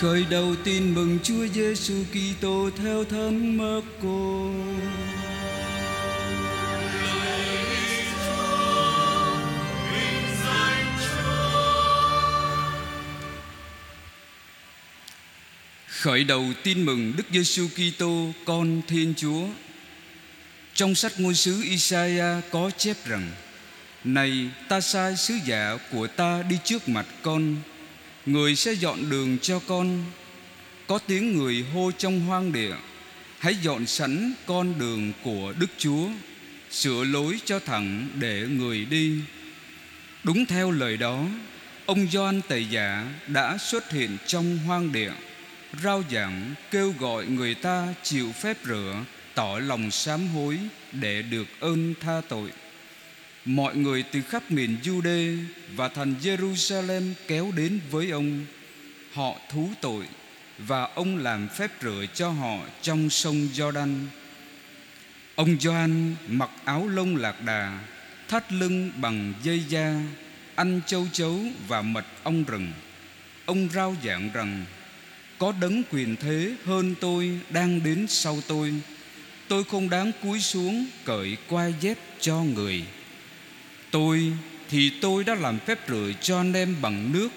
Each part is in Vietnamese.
Khởi đầu tin mừng Chúa Giêsu Kitô theo Thánh Marco. Khởi đầu tin mừng Đức Giêsu Kitô con Thiên Chúa. Trong sách ngôn sứ Isaiah có chép rằng: Này, ta sai sứ giả của ta đi trước mặt con, người sẽ dọn đường cho con. Có tiếng người hô trong hoang địa: Hãy dọn sẵn con đường của Đức Chúa, sửa lối cho thẳng để người đi. Đúng theo lời đó, ông Gioan Tẩy Giả đã xuất hiện trong hoang địa rao giảng kêu gọi người ta chịu phép rửa tỏ lòng sám hối để được ơn tha tội mọi người từ khắp miền Jude và thành Jerusalem kéo đến với ông. Họ thú tội và ông làm phép rửa cho họ trong sông Jordan. Ông Gioan mặc áo lông lạc đà, thắt lưng bằng dây da, ăn châu chấu và mật ong rừng. Ông rao giảng rằng, có đấng quyền thế hơn tôi đang đến sau tôi. Tôi không đáng cúi xuống cởi quai dép cho người tôi thì tôi đã làm phép rửa cho anh em bằng nước.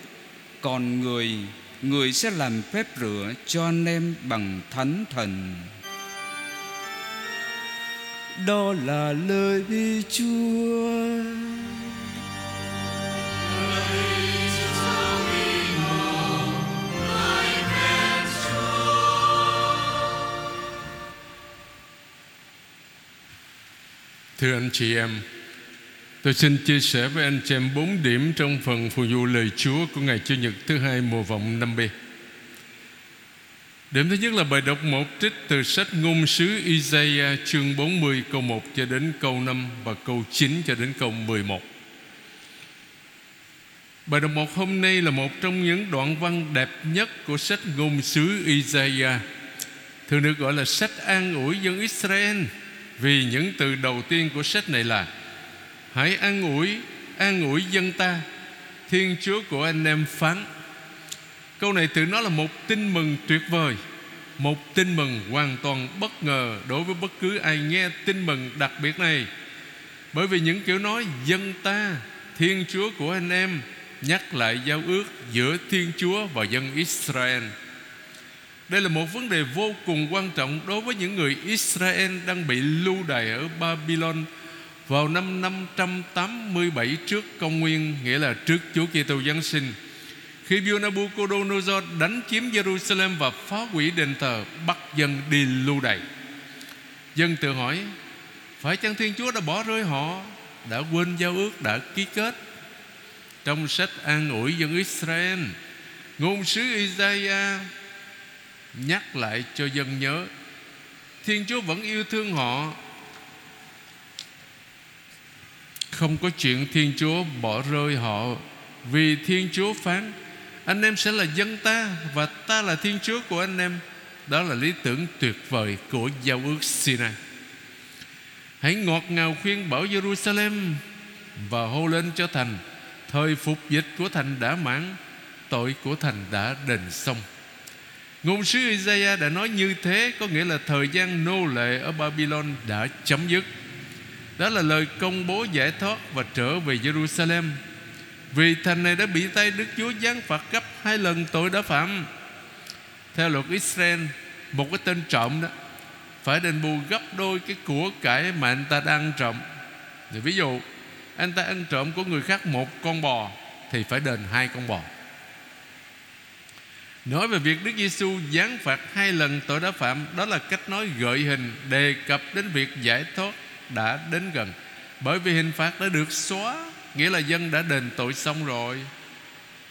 Còn người người sẽ làm phép rửa cho anh em bằng thánh thần. Đó là lời chúa. Thưa anh chị em, tôi xin chia sẻ với anh chị em bốn điểm trong phần phù dụ lời Chúa của ngày Chủ nhật thứ hai mùa vọng năm B. Điểm thứ nhất là bài đọc một trích từ sách ngôn sứ Isaiah chương 40 câu 1 cho đến câu 5 và câu 9 cho đến câu 11. Bài đọc một hôm nay là một trong những đoạn văn đẹp nhất của sách ngôn sứ Isaiah, thường được gọi là sách an ủi dân Israel, vì những từ đầu tiên của sách này là Hãy an ủi, an ủi dân ta. Thiên Chúa của anh em phán. Câu này tự nó là một tin mừng tuyệt vời Một tin mừng hoàn toàn bất ngờ Đối với bất cứ ai nghe tin mừng đặc biệt này. Bởi vì những kiểu nói dân ta Thiên Chúa của anh em Nhắc lại giao ước giữa Thiên Chúa và dân Israel. Đây là một vấn đề vô cùng quan trọng đối với những người Israel đang bị lưu đày ở Babylon vào năm 587 trước công nguyên, nghĩa là trước Chúa Kitô Giáng sinh. Khi vua Nabucodonosor đánh chiếm Jerusalem và phá hủy đền thờ, bắt dân đi lưu đày. Dân tự hỏi, phải chăng Thiên Chúa đã bỏ rơi họ, đã quên giao ước đã ký kết? Trong sách an ủi dân Israel, ngôn sứ Isaiah nhắc lại cho dân nhớ Thiên Chúa vẫn yêu thương họ Không có chuyện Thiên Chúa bỏ rơi họ. Vì Thiên Chúa phán, Anh em sẽ là dân ta Và ta là Thiên Chúa của anh em. Đó là lý tưởng tuyệt vời Của giao ước Sinai. Hãy ngọt ngào khuyên bảo Jerusalem Và hô lên cho thành. Thời phục dịch của thành đã mãn, Tội của thành đã đền xong. Ngôn sứ Isaiah đã nói như thế, Có nghĩa là thời gian nô lệ ở Babylon đã chấm dứt. Đó là lời công bố giải thoát Và trở về Jerusalem. Vì thành này đã bị tay Đức Chúa giáng phạt gấp hai lần tội đã phạm. Theo luật Israel, Một cái tên trộm đó Phải đền bù gấp đôi cái của cải mà anh ta đang ăn trộm. Thì Ví dụ, Anh ta ăn trộm của người khác một con bò Thì phải đền hai con bò. Nói về việc Đức Giêsu giáng phạt hai lần tội đã phạm, Đó là cách nói gợi hình Đề cập đến việc giải thoát đã đến gần. Bởi vì hình phạt đã được xóa, Nghĩa là dân đã đền tội xong rồi.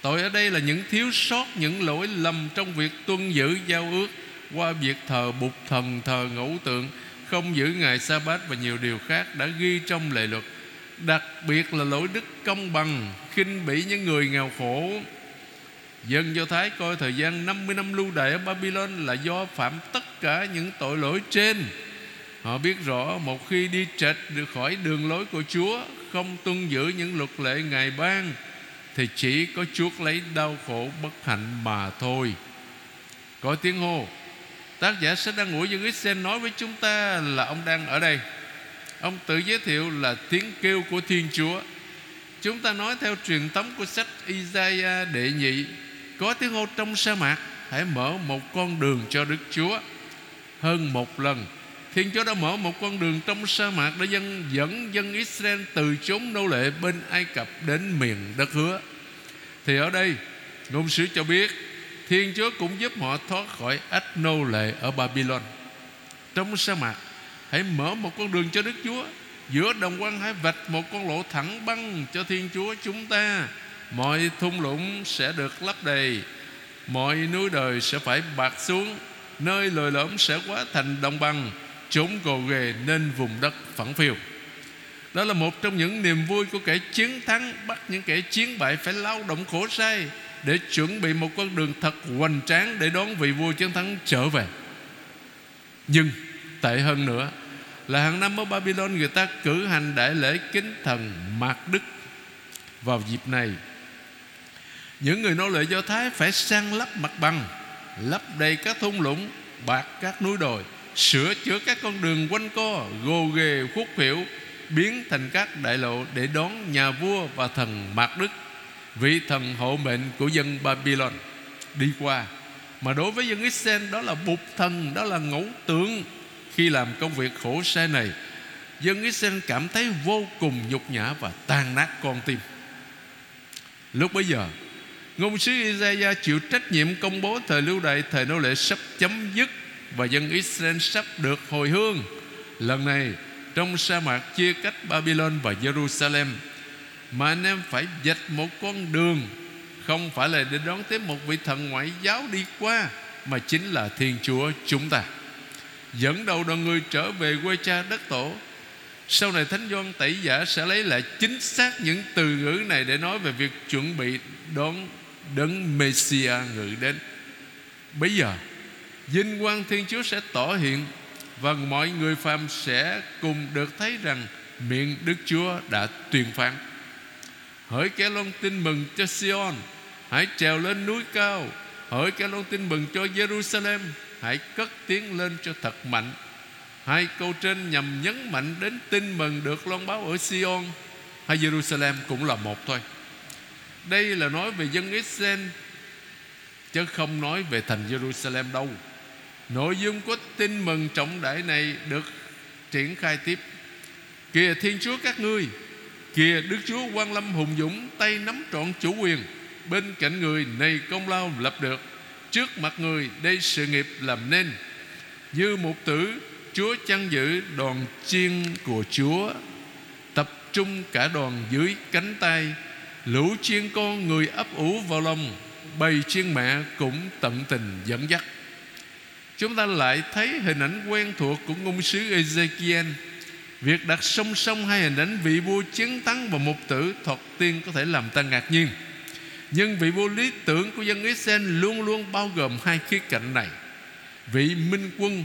Tội ở đây là những thiếu sót, Những lỗi lầm trong việc tuân giữ giao ước Qua việc thờ bục thần, Thờ ngẫu tượng, Không giữ ngày sa bát và nhiều điều khác Đã ghi trong lệ luật. Đặc biệt là lỗi đức công bằng, khinh bỉ những người nghèo khổ. Dân Do Thái coi thời gian 50 năm lưu đày ở Babylon Là do phạm tất cả những tội lỗi trên. Họ biết rõ một khi đi trệch được khỏi đường lối của Chúa, Không tuân giữ những luật lệ Ngài ban, Thì chỉ có chuốc lấy đau khổ bất hạnh mà thôi. Có tiếng hô, tác giả sách đang ngủ dân Israel nói với chúng ta là ông đang ở đây. Ông tự giới thiệu là tiếng kêu của Thiên Chúa. Chúng ta nói theo truyền thống của sách Isaiah đệ nhị, có tiếng hô trong sa mạc, hãy mở một con đường cho Đức Chúa. Hơn một lần Thiên Chúa đã mở một con đường trong sa mạc để dân dẫn dân Israel từ chốn nô lệ bên Ai Cập đến miền đất hứa. Thì ở đây ngôn sứ cho biết Thiên Chúa cũng giúp họ thoát khỏi ách nô lệ ở Babylon. Trong sa mạc hãy mở một con đường cho Đức Chúa. Giữa đồng quan hãy vạch một con lộ thẳng băng cho Thiên Chúa chúng ta. Mọi thung lũng sẽ được lấp đầy, mọi núi đời sẽ phải bạc xuống, nơi lồi lõm sẽ hóa thành đồng bằng chốn gồ ghề nên vùng đất phẳng phiêu đó là một trong những niềm vui của kẻ chiến thắng, bắt những kẻ chiến bại phải lao động khổ sai để chuẩn bị một con đường thật hoành tráng để đón vị vua chiến thắng trở về. Nhưng tệ hơn nữa là hàng năm ở Babylon người ta cử hành đại lễ kính thần Mạc Đức. Vào dịp này, những người nô lệ Do Thái phải sang lấp mặt bằng, lấp đầy các thung lũng bạc các núi đồi sửa chữa các con đường quanh co, gồ ghề, khuất khuỷu, biến thành các đại lộ để đón nhà vua và thần Mạc Đức, vị thần hộ mệnh của dân Babylon. Đi qua, mà đối với dân Israel, đó là bụt thần, đó là ngẫu tượng. Khi làm công việc khổ sai này, dân Israel cảm thấy vô cùng nhục nhã và tan nát con tim. Lúc bấy giờ, ngôn sứ Isaiah chịu trách nhiệm công bố thời lưu đại thời nô lệ sắp chấm dứt và dân Israel sắp được hồi hương. Lần này, trong sa mạc chia cách Babylon và Jerusalem, mà anh em phải dạch một con đường, không phải là để đón tiếp một vị thần ngoại giáo đi qua, mà chính là Thiên Chúa chúng ta. Dẫn đầu đoàn người trở về quê cha đất tổ. Sau này Thánh Doan Tẩy Giả sẽ lấy lại chính xác những từ ngữ này để nói về việc chuẩn bị đón đấng Messiah ngự đến. Bây giờ vinh quang Thiên Chúa sẽ tỏ hiện và mọi người phàm sẽ cùng được thấy rằng miệng Đức Chúa đã tuyên phán. Hỡi kẻ loan tin mừng cho Sion, hãy trèo lên núi cao. Hỡi kẻ loan tin mừng cho Jerusalem, hãy cất tiếng lên cho thật mạnh. Hai câu trên nhằm nhấn mạnh đến tin mừng được loan báo ở Sion hay Jerusalem cũng là một thôi. Đây là nói về dân Israel chứ không nói về thành Jerusalem đâu. Nội dung của tin mừng trọng đại này được triển khai tiếp. Kìa Thiên Chúa các ngươi, Kìa Đức Chúa quan lâm hùng dũng Tay nắm trọn chủ quyền, Bên cạnh người này công lao lập được, Trước mặt người đây sự nghiệp làm nên. Như một tử, Chúa chăn giữ đoàn chiên của Chúa, Tập trung cả đoàn dưới cánh tay, Lũ chiên con người ấp ủ vào lòng, Bầy chiên mẹ cũng tận tình dẫn dắt. Chúng ta lại thấy hình ảnh quen thuộc của ngôn sứ Ezekiel. Việc đặt song song hai hình ảnh vị vua chiến thắng và mục tử Thuật tiên có thể làm ta ngạc nhiên. Nhưng vị vua lý tưởng của dân Israel Luôn luôn bao gồm hai khía cạnh này. Vị minh quân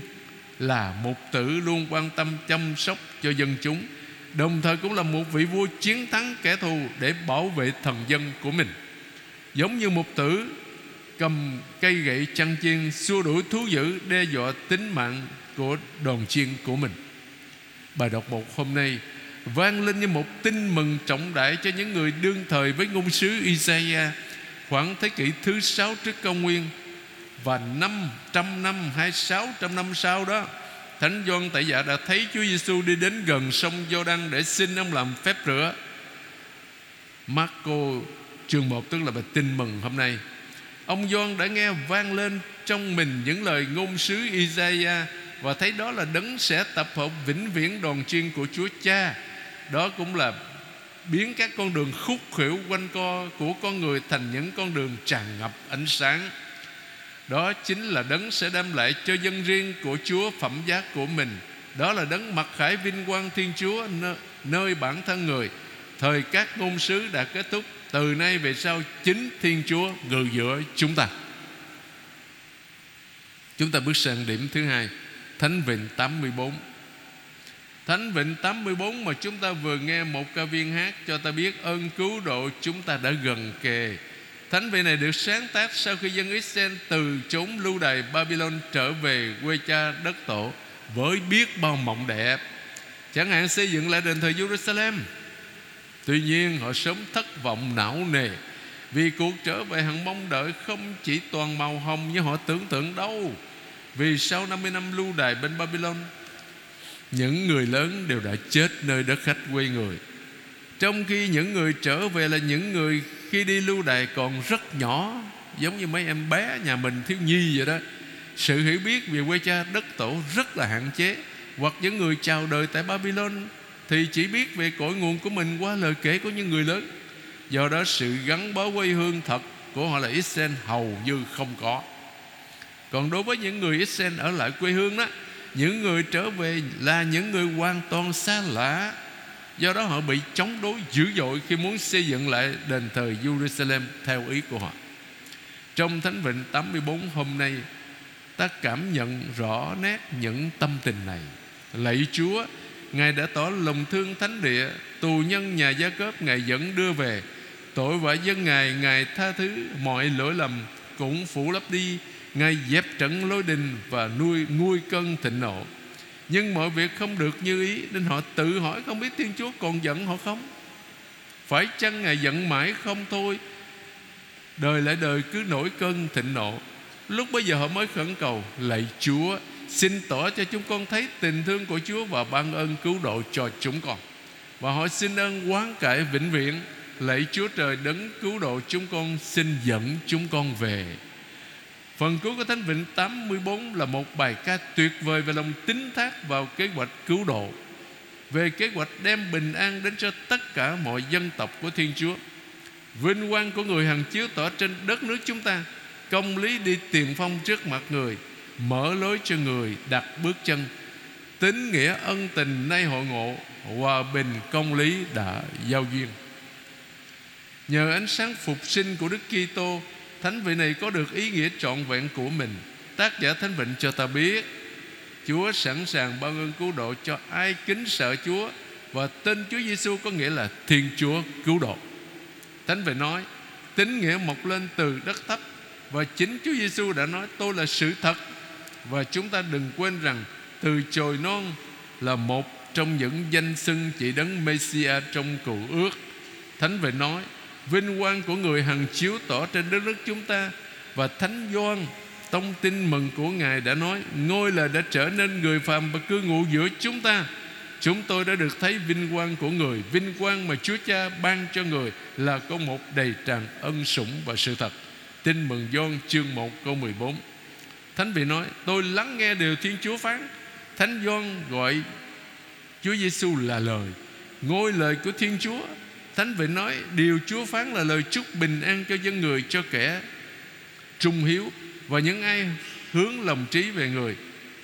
là mục tử luôn quan tâm chăm sóc cho dân chúng, Đồng thời cũng là một vị vua chiến thắng kẻ thù Để bảo vệ thần dân của mình. Giống như mục tử cầm cây gậy chăn chiên xua đuổi thú dữ đe dọa tính mạng của đoàn chiên của mình bài đọc một hôm nay vang lên như một tin mừng trọng đại cho những người đương thời với ngôn sứ Isaiah khoảng thế kỷ thứ sáu trước công nguyên và 500 năm hay 600 năm sau đó, Thánh Gioan Tẩy Giả dạ đã thấy Chúa Giêsu đi đến gần sông Giô-đăng để xin ông làm phép rửa. Marco chương 1 tức là bài tin mừng hôm nay Ông Doan đã nghe vang lên trong mình những lời ngôn sứ Isaiah và thấy đó là đấng sẽ tập hợp vĩnh viễn đoàn chiên của Chúa Cha. Đó cũng là biến các con đường khúc khuỷu quanh co của con người thành những con đường tràn ngập ánh sáng. Đó chính là đấng sẽ đem lại cho dân riêng của Chúa phẩm giá của mình. Đó là đấng mặc khải vinh quang Thiên Chúa nơi bản thân người. Thời các ngôn sứ đã kết thúc từ nay về sau, chính Thiên Chúa ngự giữa chúng ta Chúng ta bước sang điểm thứ hai, Thánh Vịnh 84 Thánh Vịnh 84 mà chúng ta vừa nghe một ca viên hát Cho ta biết ơn cứu độ chúng ta đã gần kề Thánh vị này được sáng tác sau khi dân Israel từ chốn lưu đày Babylon trở về quê cha đất tổ với biết bao mộng đẹp. Chẳng hạn xây dựng lại đền thờ Jerusalem. Tuy nhiên họ sớm thất vọng não nề vì cuộc trở về hằng mong đợi không chỉ toàn màu hồng như họ tưởng tượng đâu. Vì sau 50 năm lưu đày bên Babylon, những người lớn đều đã chết nơi đất khách quê người. Trong khi những người trở về là những người khi đi lưu đày còn rất nhỏ Giống như mấy em bé nhà mình thiếu nhi vậy đó Sự hiểu biết về quê cha đất tổ rất là hạn chế Hoặc những người chào đời tại Babylon thì chỉ biết về cội nguồn của mình qua lời kể của những người lớn. Do đó sự gắn bó quê hương thật của họ là Israel hầu như không có. Còn đối với những người Israel ở lại quê hương đó, Những người trở về là những người hoàn toàn xa lạ. Do đó họ bị chống đối dữ dội Khi muốn xây dựng lại đền thờ Jerusalem Theo ý của họ. Trong Thánh Vịnh 84 hôm nay, Ta cảm nhận rõ nét những tâm tình này. Lạy Chúa Ngài đã tỏ lòng thương thánh địa, Tù nhân nhà gia cấp Ngài dẫn đưa về. Tội vạ dân Ngài Ngài tha thứ mọi lỗi lầm, Cũng phủ lấp đi. Ngài dẹp trận lôi đình Và nuôi, nguôi cơn thịnh nộ. Nhưng mọi việc không được như ý, Nên họ tự hỏi không biết Thiên Chúa còn giận họ không? Phải chăng Ngài giận mãi không thôi? Đời lại đời cứ nổi cơn thịnh nộ. Lúc bây giờ họ mới khẩn cầu, Lạy Chúa Xin tỏ cho chúng con thấy tình thương của Chúa Và ban ơn cứu độ cho chúng con. Và họ xin ơn quán cải vĩnh viễn. Lạy Chúa trời đấng cứu độ chúng con, Xin dẫn chúng con về. Phần cuối của Thánh Vịnh 84 là một bài ca tuyệt vời về lòng tín thác vào kế hoạch cứu độ, Về kế hoạch đem bình an đến cho tất cả mọi dân tộc của Thiên Chúa. Vinh quang của người hằng chiếu tỏ trên đất nước chúng ta, Công lý đi tiền phong trước mặt người. Mở lối cho người đặt bước chân. Tín nghĩa ân tình nay hội ngộ, Hòa bình công lý đã giao duyên. Nhờ ánh sáng phục sinh của Đức Kitô, Thánh vị này có được ý nghĩa trọn vẹn của mình. Tác giả Thánh Vịnh cho ta biết, Chúa sẵn sàng ban ơn cứu độ cho ai kính sợ Chúa Và tên Chúa Giêsu có nghĩa là Thiên Chúa cứu độ. Thánh Vịnh nói, tín nghĩa mọc lên từ đất thấp Và chính Chúa Giêsu đã nói, Tôi là sự thật và chúng ta đừng quên rằng Từ chồi non là một trong những danh xưng chỉ đấng Messia trong cựu ước. Thánh về nói, Vinh quang của người hằng chiếu tỏ trên đất nước chúng ta, Và Thánh Doan Tông tin mừng của Ngài đã nói, Ngôi lời đã trở nên người phàm Và cư ngụ giữa chúng ta. Chúng tôi đã được thấy vinh quang của người. Vinh quang mà Chúa Cha ban cho người Là có một đầy tràn ân sủng và sự thật. Tin mừng Doan chương 1 câu 14 Thánh vị nói, Tôi lắng nghe điều Thiên Chúa phán. Thánh Doan gọi Chúa Giêsu là lời, Ngôi lời của Thiên Chúa. Thánh vị nói, Điều Chúa phán là lời chúc bình an cho dân người, Cho kẻ trung hiếu Và những ai hướng lòng trí về người.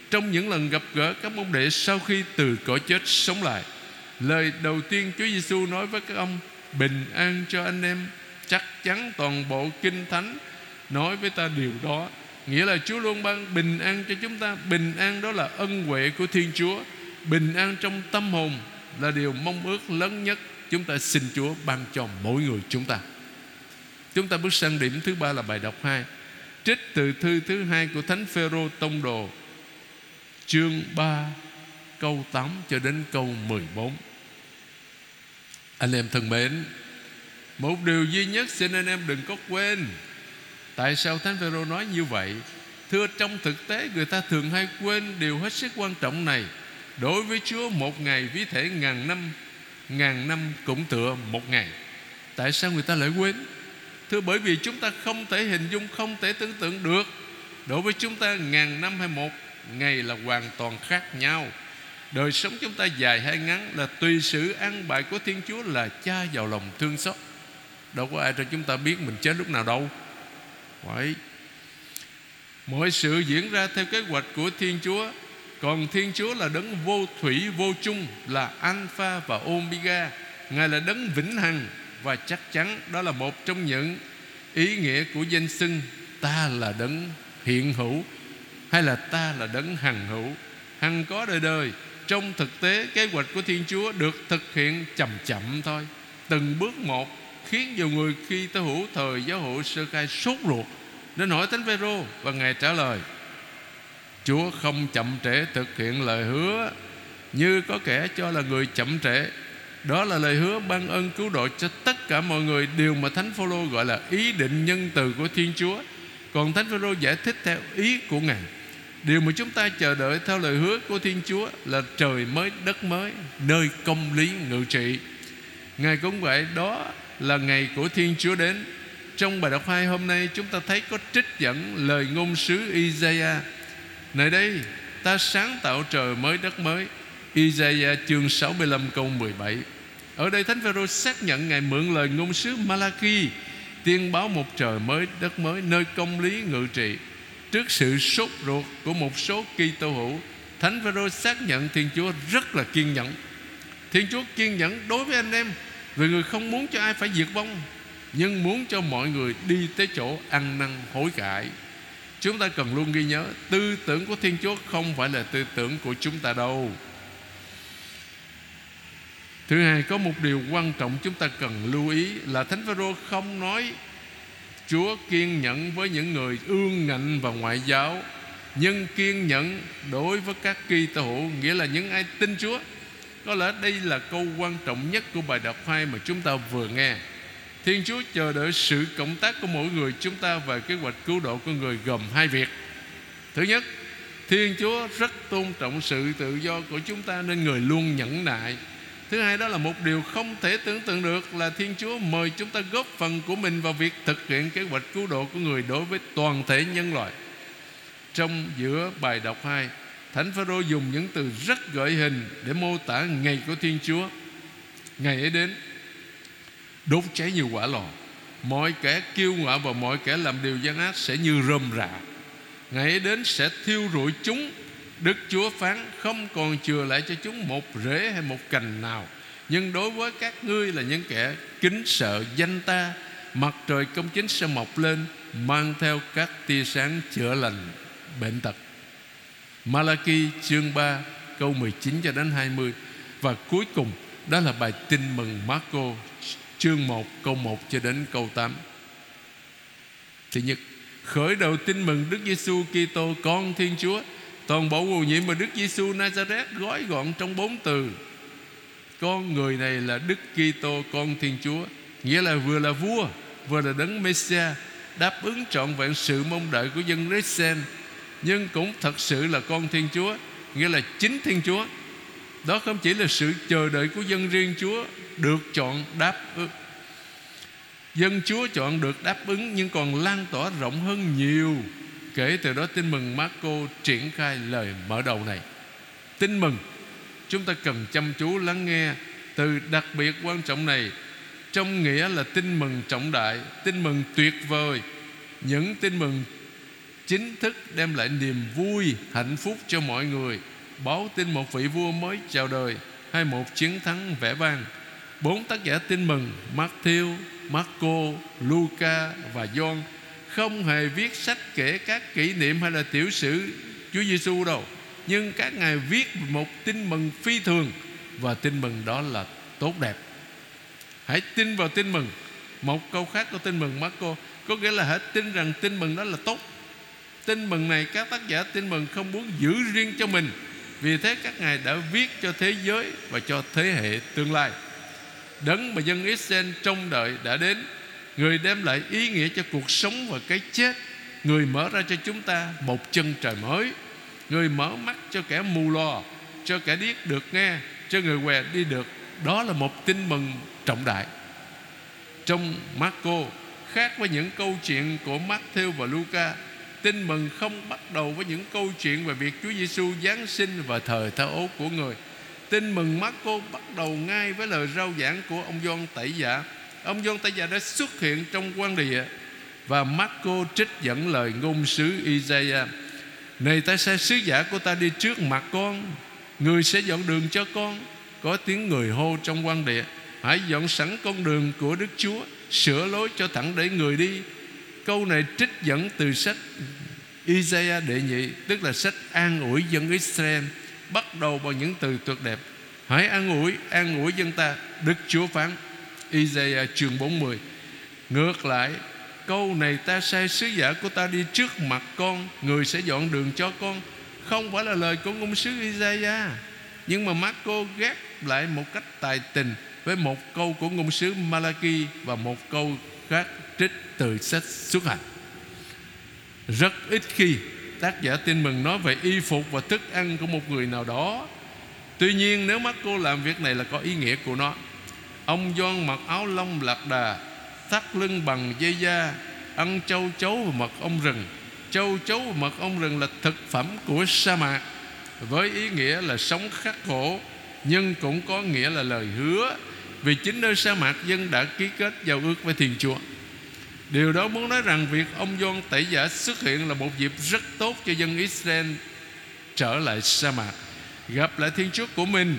Trong những lần gặp gỡ, các môn đệ Sau khi từ cõi chết sống lại, Lời đầu tiên Chúa Giêsu nói với các ông, Bình an cho anh em, Chắc chắn toàn bộ kinh thánh Nói với ta điều đó. Nghĩa là Chúa luôn ban bình an cho chúng ta. Bình an đó là ân huệ của Thiên Chúa. Bình an trong tâm hồn Là điều mong ước lớn nhất. Chúng ta xin Chúa ban cho mỗi người chúng ta. Chúng ta bước sang điểm thứ ba là bài đọc 2 Trích từ thư thứ hai của Thánh Phêrô Tông Đồ, Chương 3 câu 8 cho đến câu 14 Anh em thân mến, Một điều duy nhất xin anh em đừng có quên Tại sao Thánh Phêrô nói như vậy? Thưa, trong thực tế, người ta thường hay quên điều hết sức quan trọng này. Đối với Chúa, một ngày ví thể ngàn năm Ngàn năm cũng tựa một ngày. Tại sao người ta lại quên? Thưa, bởi vì chúng ta không thể hình dung, Không thể tưởng tượng được. Đối với chúng ta, ngàn năm hay một ngày là hoàn toàn khác nhau. Đời sống chúng ta dài hay ngắn Là tùy sự an bài của Thiên Chúa Là cha vào lòng thương xót. Đâu có ai cho chúng ta biết mình chết lúc nào đâu vậy Mọi sự diễn ra theo kế hoạch của Thiên Chúa, còn Thiên Chúa là đấng vô thủy, vô chung, Là Alpha và Omega. Ngài là đấng vĩnh hằng Và chắc chắn đó là một trong những Ý nghĩa của danh xưng Ta là đấng hiện hữu Hay là ta là đấng hằng hữu. Hằng có đời đời, Trong thực tế kế hoạch của Thiên Chúa Được thực hiện chậm chậm thôi, Từng bước một khiến nhiều người khi tới hữu thời giáo hội sơ khai sốt ruột. Nên hỏi thánh Phêrô và ngài trả lời, Chúa không chậm trễ thực hiện lời hứa như có kẻ cho là người chậm trễ. Đó là lời hứa ban ơn cứu độ cho tất cả mọi người, điều mà thánh phaolô gọi là ý định nhân từ của thiên chúa. Còn thánh phaolô giải thích theo ý của ngài, điều mà chúng ta chờ đợi theo lời hứa của thiên chúa là trời mới, đất mới, nơi công lý ngự trị. Ngài cũng vậy, đó là ngày của thiên chúa đến. Trong bài đọc hai hôm nay, chúng ta thấy có trích dẫn lời ngôn sứ Isaiah. Nơi đây, ta sáng tạo trời mới, đất mới. Isaiah chương 65 câu 17 Ở đây Thánh Phêrô xác nhận Ngài mượn lời ngôn sứ Malachi Tiên báo một trời mới, đất mới, Nơi công lý ngự trị. Trước sự sốt ruột của một số kỳ tô hữu, Thánh Phêrô xác nhận Thiên Chúa rất là kiên nhẫn. Thiên Chúa kiên nhẫn đối với anh em vì người không muốn cho ai phải diệt vong, Nhưng muốn cho mọi người đi tới chỗ ăn năn hối cải. Chúng ta cần luôn ghi nhớ, Tư tưởng của Thiên Chúa không phải là tư tưởng của chúng ta đâu. Thứ hai, có một điều quan trọng chúng ta cần lưu ý Là Thánh Phêrô không nói Chúa kiên nhẫn với những người ương ngạnh và ngoại giáo, Nhưng kiên nhẫn đối với các kỳ tô hữu, Nghĩa là những ai tin Chúa. Có lẽ đây là câu quan trọng nhất của bài đọc 2 mà chúng ta vừa nghe Thiên Chúa chờ đợi sự cộng tác của mỗi người chúng ta về kế hoạch cứu độ của người gồm hai việc. Thứ nhất, Thiên Chúa rất tôn trọng sự tự do của chúng ta nên người luôn nhẫn nại. Thứ hai đó là một điều không thể tưởng tượng được là Thiên Chúa mời chúng ta góp phần của mình vào việc thực hiện kế hoạch cứu độ của người đối với toàn thể nhân loại. Trong giữa bài đọc 2, Thánh Phêrô dùng những từ rất gợi hình để mô tả ngày của Thiên Chúa. Ngày ấy đến, đốt cháy nhiều quả lò. Mọi kẻ kiêu ngạo và mọi kẻ làm điều gian ác sẽ như rơm rạ. Ngày ấy đến sẽ thiêu rụi chúng. Đức chúa phán không còn chừa lại cho chúng một rễ hay một cành nào. Nhưng đối với các ngươi là những kẻ kính sợ danh ta, mặt trời công chính sẽ mọc lên, mang theo các tia sáng chữa lành, bệnh tật. Malachi chương 3 câu 19 cho đến 20 và cuối cùng, đó là bài tin mừng Marco, chương 1 câu 1 cho đến câu 8 Thứ nhất, Khởi đầu tin mừng Đức Giêsu Kitô, con Thiên Chúa, Toàn bộ ô nhiễm mà Đức Giêsu Nazareth gói gọn trong bốn từ. Con người này là Đức Kitô, con Thiên Chúa, Nghĩa là vừa là vua, Vừa là đấng Messiah Đáp ứng trọn vẹn sự mong đợi của dân Resen nhưng cũng thật sự là con Thiên Chúa, Nghĩa là chính Thiên Chúa. Đó không chỉ là sự chờ đợi của dân riêng Chúa được chọn đáp ứng. Dân chúa chọn được đáp ứng nhưng còn lan tỏa rộng hơn nhiều. Kể từ đó tin mừng Marco triển khai lời mở đầu này. Tin mừng, chúng ta cần chăm chú lắng nghe từ đặc biệt quan trọng này. Trong nghĩa là tin mừng trọng đại, tin mừng tuyệt vời. Những tin mừng chính thức đem lại niềm vui hạnh phúc cho mọi người báo tin một vị vua mới chào đời hay một chiến thắng vẻ vang Bốn tác giả tin mừng Matthew, Marco, Luca và John không hề viết sách kể các kỷ niệm hay là tiểu sử Chúa Giêsu đâu. Nhưng các ngài viết một tin mừng phi thường và tin mừng đó là tốt đẹp. Hãy tin vào tin mừng. Một câu khác của tin mừng Marco có nghĩa là hãy tin rằng tin mừng đó là tốt. Tin mừng này, các tác giả tin mừng không muốn giữ riêng cho mình. Vì thế các ngài đã viết cho thế giới và cho thế hệ tương lai. Đấng mà dân Israel trông đợi đã đến, người đem lại ý nghĩa cho cuộc sống và cái chết. Người mở ra cho chúng ta một chân trời mới. Người mở mắt cho kẻ mù lòa cho kẻ điếc được nghe, cho người què đi được. Đó là một tin mừng trọng đại. Trong Marco, khác với những câu chuyện của Matthew và Luca tin mừng không bắt đầu với những câu chuyện về việc Chúa Giêsu giáng sinh và thời thơ ấu của người. Tin mừng Marco bắt đầu ngay với lời rao giảng của ông Gioan Tẩy Giả. Ông Gioan Tẩy Giả đã xuất hiện trong quan địa và Marco trích dẫn lời ngôn sứ Isaiah. Này ta sai sứ giả của ta đi trước mặt con. Người sẽ dọn đường cho con. Có tiếng người hô trong quan địa. Hãy dọn sẵn con đường của Đức Chúa, Sửa lối cho thẳng để người đi. Câu này trích dẫn từ sách Isaiah đệ nhị, Tức là sách an ủi dân Israel, bắt đầu bằng những từ tuyệt đẹp. Hãy an ủi an ủi dân ta, đức chúa phán. Isaiah chương 40 Ngược lại, Câu này ta sai sứ giả của ta đi trước mặt con, Người sẽ dọn đường cho con. Không phải là lời của ngôn sứ Isaiah, Nhưng mà Marco ghép lại một cách tài tình Với một câu của ngôn sứ Malachi Và một câu khác trích từ sách xuất hành. Rất ít khi tác giả tin mừng nói về y phục và thức ăn của một người nào đó. Tuy nhiên, nếu mắt cô làm việc này là có ý nghĩa của nó. Ông Doan mặc áo lông lạc đà, Thắt lưng bằng dây da, Ăn châu chấu và mật ong rừng. Châu chấu và mật ong rừng là thực phẩm của sa mạc, Với ý nghĩa là sống khắc khổ, Nhưng cũng có nghĩa là lời hứa, Vì chính nơi sa mạc dân đã ký kết giao ước với Thiên Chúa. Điều đó muốn nói rằng việc ông John tẩy giả xuất hiện là một dịp rất tốt cho dân Israel trở lại sa mạc, gặp lại Thiên Chúa của mình.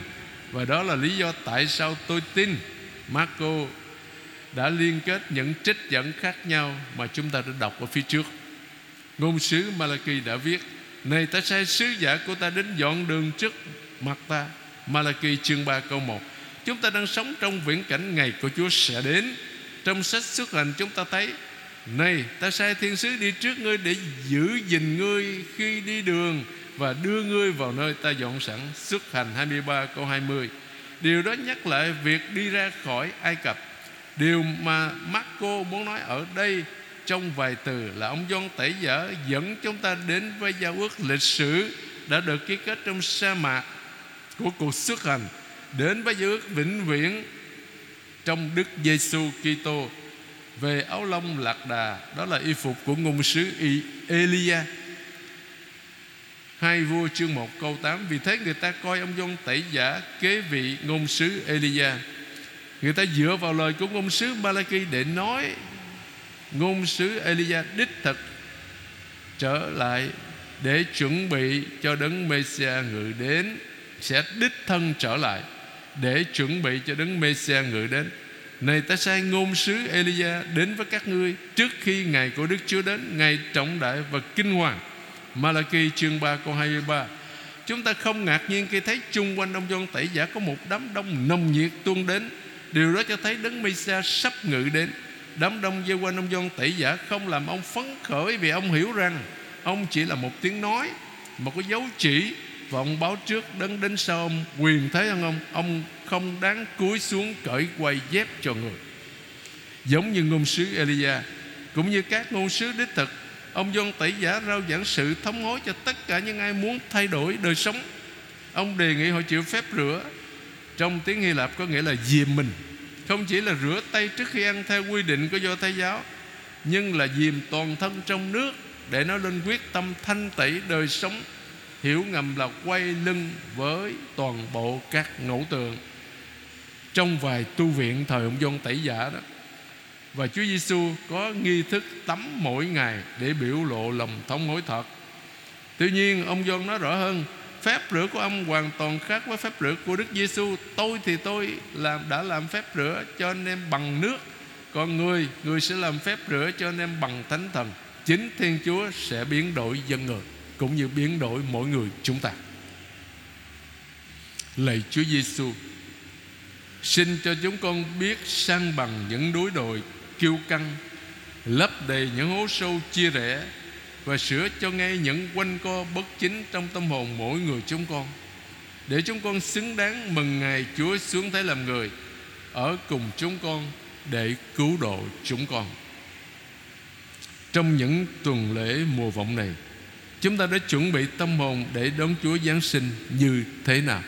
Và đó là lý do tại sao tôi tin Marco đã liên kết những trích dẫn khác nhau mà chúng ta đã đọc ở phía trước. Ngôn sứ Malachi đã viết Này ta sai sứ giả của ta đến dọn đường trước mặt ta. Malachi chương 3 câu 1 Chúng ta đang sống trong viễn cảnh ngày của Chúa sẽ đến. Trong sách xuất hành chúng ta thấy, Này, ta sai thiên sứ đi trước ngươi để giữ gìn ngươi khi đi đường Và đưa ngươi vào nơi ta dọn sẵn. Xuất hành 23 câu 20 Điều đó nhắc lại việc đi ra khỏi Ai Cập. Điều mà Marco muốn nói ở đây trong vài từ là ông John Tẩy dở dẫn chúng ta đến với giao ước lịch sử đã được ký kết trong sa mạc của cuộc xuất hành. Đến với giao ước vĩnh viễn trong Đức Giêsu Kitô. Về áo lông lạc đà, đó là y phục của ngôn sứ Elia. Hai vua chương 1 câu 8 Vì thế người ta coi ông John tẩy giả kế vị ngôn sứ Elia. Người ta dựa vào lời của ngôn sứ Malachi để nói, Ngôn sứ Elia đích thực trở lại để chuẩn bị cho đấng messiah ngự đến sẽ đích thân trở lại để chuẩn bị cho đấng Messia ngự đến. Này ta sai ngôn sứ Elia đến với các ngươi trước khi ngày của Đức Chúa đến, ngày trọng đại và kinh hoàng. Malachi chương 3 câu 23. Chúng ta không ngạc nhiên khi thấy chung quanh ông John Tẩy Giả có một đám đông nồng nhiệt tuôn đến. Điều đó cho thấy đấng Messia sắp ngự đến. Đám đông dây quanh ông John Tẩy Giả không làm ông phấn khởi vì ông hiểu rằng ông chỉ là một tiếng nói, một cái dấu chỉ và ông báo trước đấng đến sau ông. Quyền thế hơn ông. Ông không đáng cúi xuống cởi quay dép cho người. Giống như ngôn sứ Elia, cũng như các ngôn sứ đích thực, ông John tẩy giả rao giảng sự thống hối cho tất cả những ai muốn thay đổi đời sống. Ông đề nghị họ chịu phép rửa. Trong tiếng Hy Lạp có nghĩa là dìm mình. Không chỉ là rửa tay trước khi ăn theo quy định của do Thái giáo, nhưng là dìm toàn thân trong nước để nó lên quyết tâm thanh tẩy đời sống hiểu ngầm là quay lưng với toàn bộ các ngẫu tượng trong vài tu viện thời ông John tẩy giả đó và Chúa Giêsu có nghi thức tắm mỗi ngày để biểu lộ lòng thống hối thật. Tuy nhiên ông John nói rõ hơn Phép rửa của ông hoàn toàn khác với phép rửa của Đức Giêsu. Tôi thì tôi làm đã làm phép rửa cho anh em bằng nước Còn người, người sẽ làm phép rửa cho anh em bằng thánh thần Chính Thiên Chúa sẽ biến đổi dân người cũng như biến đổi mỗi người chúng ta. Lạy Chúa Giêsu, Xin cho chúng con biết sang bằng những đối đồi, kiêu căng, Lấp đầy những hố sâu chia rẽ Và sửa cho ngay những quanh co bất chính Trong tâm hồn mỗi người chúng con, Để chúng con xứng đáng mừng ngày Chúa xuống thế làm người, Ở cùng chúng con Để cứu độ chúng con. Trong những tuần lễ mùa vọng này Chúng ta đã chuẩn bị tâm hồn Để đón Chúa Giáng sinh như thế nào?